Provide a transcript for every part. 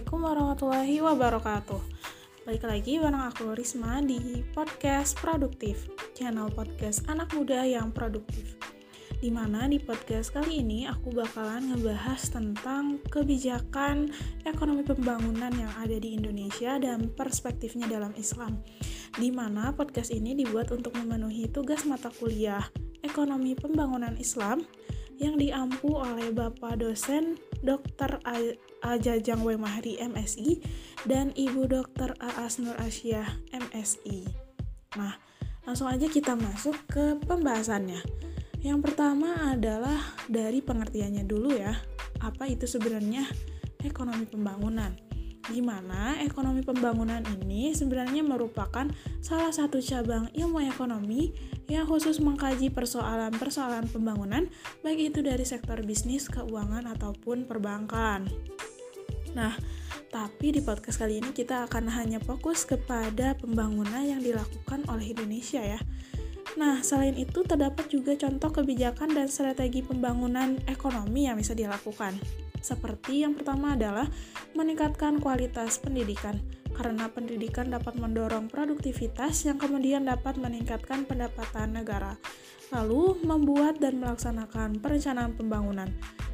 Assalamualaikum warahmatullahi wabarakatuh. Balik lagi bareng aku Risma di podcast produktif Channel podcast anak muda yang produktif. Di mana di podcast kali ini aku bakalan ngebahas tentang kebijakan ekonomi pembangunan yang ada di Indonesia dan perspektifnya dalam Islam. Di mana podcast ini dibuat untuk memenuhi tugas mata kuliah ekonomi pembangunan Islam yang diampu oleh Bapak dosen Dr. Ajajang W. Mahri MSI dan Ibu Dr. Aas Nur Asyah MSI. Nah, langsung aja kita masuk ke pembahasannya. Yang pertama adalah dari pengertiannya dulu ya. Apa itu sebenarnya ekonomi pembangunan? Di mana ekonomi pembangunan ini sebenarnya merupakan salah satu cabang ilmu ekonomi yang khusus mengkaji persoalan-persoalan pembangunan, baik itu dari sektor bisnis, keuangan, ataupun perbankan. Nah, tapi di podcast kali ini kita akan hanya fokus kepada pembangunan yang dilakukan oleh Indonesia ya. Nah, selain itu terdapat juga contoh kebijakan dan strategi pembangunan ekonomi yang bisa dilakukan. Seperti yang pertama adalah meningkatkan kualitas pendidikan, karena pendidikan dapat mendorong produktivitas yang kemudian dapat meningkatkan pendapatan negara. Lalu, membuat dan melaksanakan perencanaan pembangunan.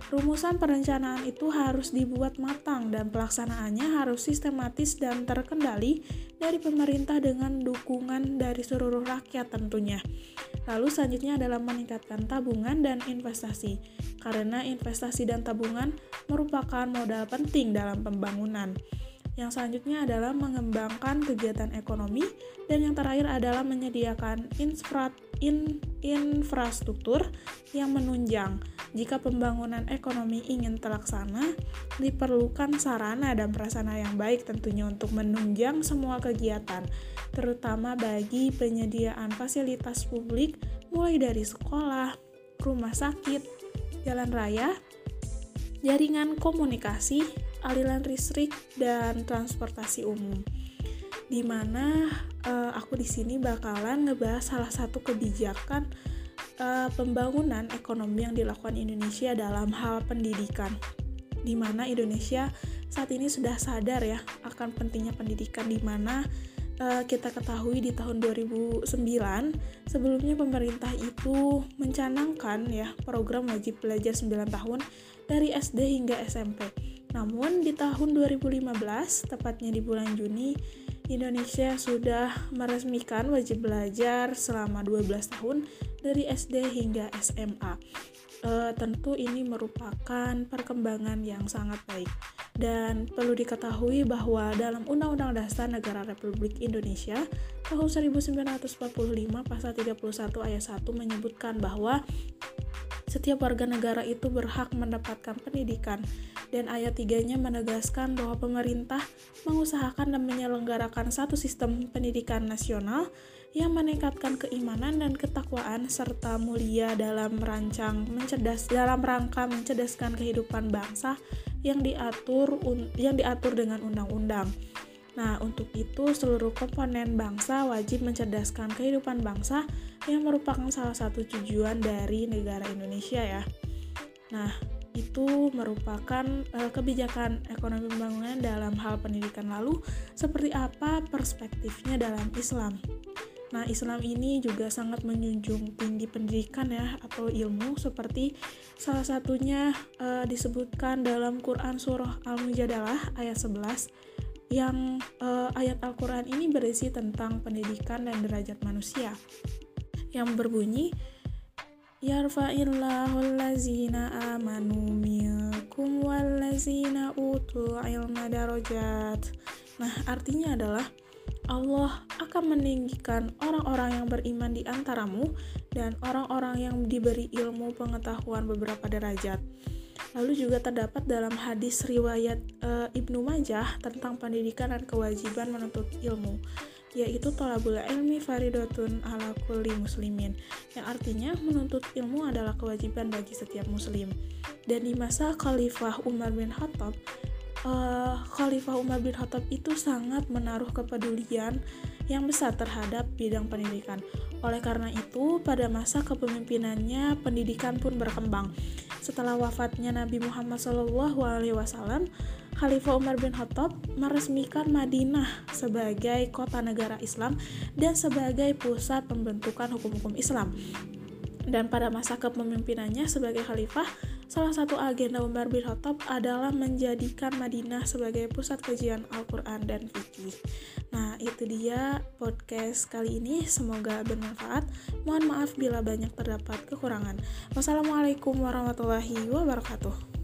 Rumusan perencanaan itu harus dibuat matang dan pelaksanaannya harus sistematis dan terkendali dari pemerintah dengan dukungan dari seluruh rakyat tentunya. Lalu selanjutnya adalah meningkatkan tabungan dan investasi, karena investasi dan tabungan merupakan modal penting dalam pembangunan. Yang selanjutnya adalah mengembangkan kegiatan ekonomi dan yang terakhir adalah menyediakan infra, in, infrastruktur yang menunjang. Jika pembangunan ekonomi ingin terlaksana, diperlukan sarana dan prasarana yang baik tentunya untuk menunjang semua kegiatan, terutama bagi penyediaan fasilitas publik mulai dari sekolah, rumah sakit, jalan raya, jaringan komunikasi, aliran listrik dan transportasi umum. Di mana uh, aku di sini bakalan ngebahas salah satu kebijakan uh, pembangunan ekonomi yang dilakukan Indonesia dalam hal pendidikan. Di mana Indonesia saat ini sudah sadar ya akan pentingnya pendidikan di mana uh, kita ketahui di tahun 2009 sebelumnya pemerintah itu mencanangkan ya program wajib belajar 9 tahun dari SD hingga SMP namun di tahun 2015, tepatnya di bulan Juni, Indonesia sudah meresmikan wajib belajar selama 12 tahun dari SD hingga SMA. E, tentu ini merupakan perkembangan yang sangat baik. Dan perlu diketahui bahwa dalam Undang-Undang Dasar Negara Republik Indonesia tahun 1945 pasal 31 ayat 1 menyebutkan bahwa setiap warga negara itu berhak mendapatkan pendidikan dan ayat 3-nya menegaskan bahwa pemerintah mengusahakan dan menyelenggarakan satu sistem pendidikan nasional yang meningkatkan keimanan dan ketakwaan serta mulia dalam merancang mencerdas dalam rangka mencerdaskan kehidupan bangsa yang diatur yang diatur dengan undang-undang. Nah, untuk itu seluruh komponen bangsa wajib mencerdaskan kehidupan bangsa yang merupakan salah satu tujuan dari negara Indonesia ya. Nah, itu merupakan uh, kebijakan ekonomi pembangunan dalam hal pendidikan lalu seperti apa perspektifnya dalam Islam. Nah, Islam ini juga sangat menjunjung tinggi pendidikan ya atau ilmu seperti salah satunya uh, disebutkan dalam Quran surah Al-Mujadalah ayat 11 yang uh, ayat Al-Qur'an ini berisi tentang pendidikan dan derajat manusia yang berbunyi yarfa'illahu allazina amanu minkum wallazina utul ilma darajat. Nah artinya adalah Allah akan meninggikan orang-orang yang beriman di antaramu dan orang-orang yang diberi ilmu pengetahuan beberapa derajat. Lalu juga terdapat dalam hadis riwayat e, Ibnu Majah tentang pendidikan dan kewajiban menuntut ilmu yaitu tolabul ilmi faridotun ala kulli muslimin yang artinya menuntut ilmu adalah kewajiban bagi setiap muslim dan di masa Khalifah Umar bin Khattab uh, Khalifah Umar bin Khattab itu sangat menaruh kepedulian yang besar terhadap bidang pendidikan. Oleh karena itu, pada masa kepemimpinannya, pendidikan pun berkembang. setelah wafatnya Nabi Muhammad SAW, Khalifah Umar bin Khattab meresmikan Madinah sebagai kota negara Islam dan sebagai pusat pembentukan hukum-hukum Islam. Dan pada masa kepemimpinannya sebagai khalifah, salah satu agenda Umar bin Khattab adalah menjadikan Madinah sebagai pusat kajian Al-Quran dan fikih. Nah, itu dia podcast kali ini. Semoga bermanfaat. Mohon maaf bila banyak terdapat kekurangan. Wassalamualaikum warahmatullahi wabarakatuh.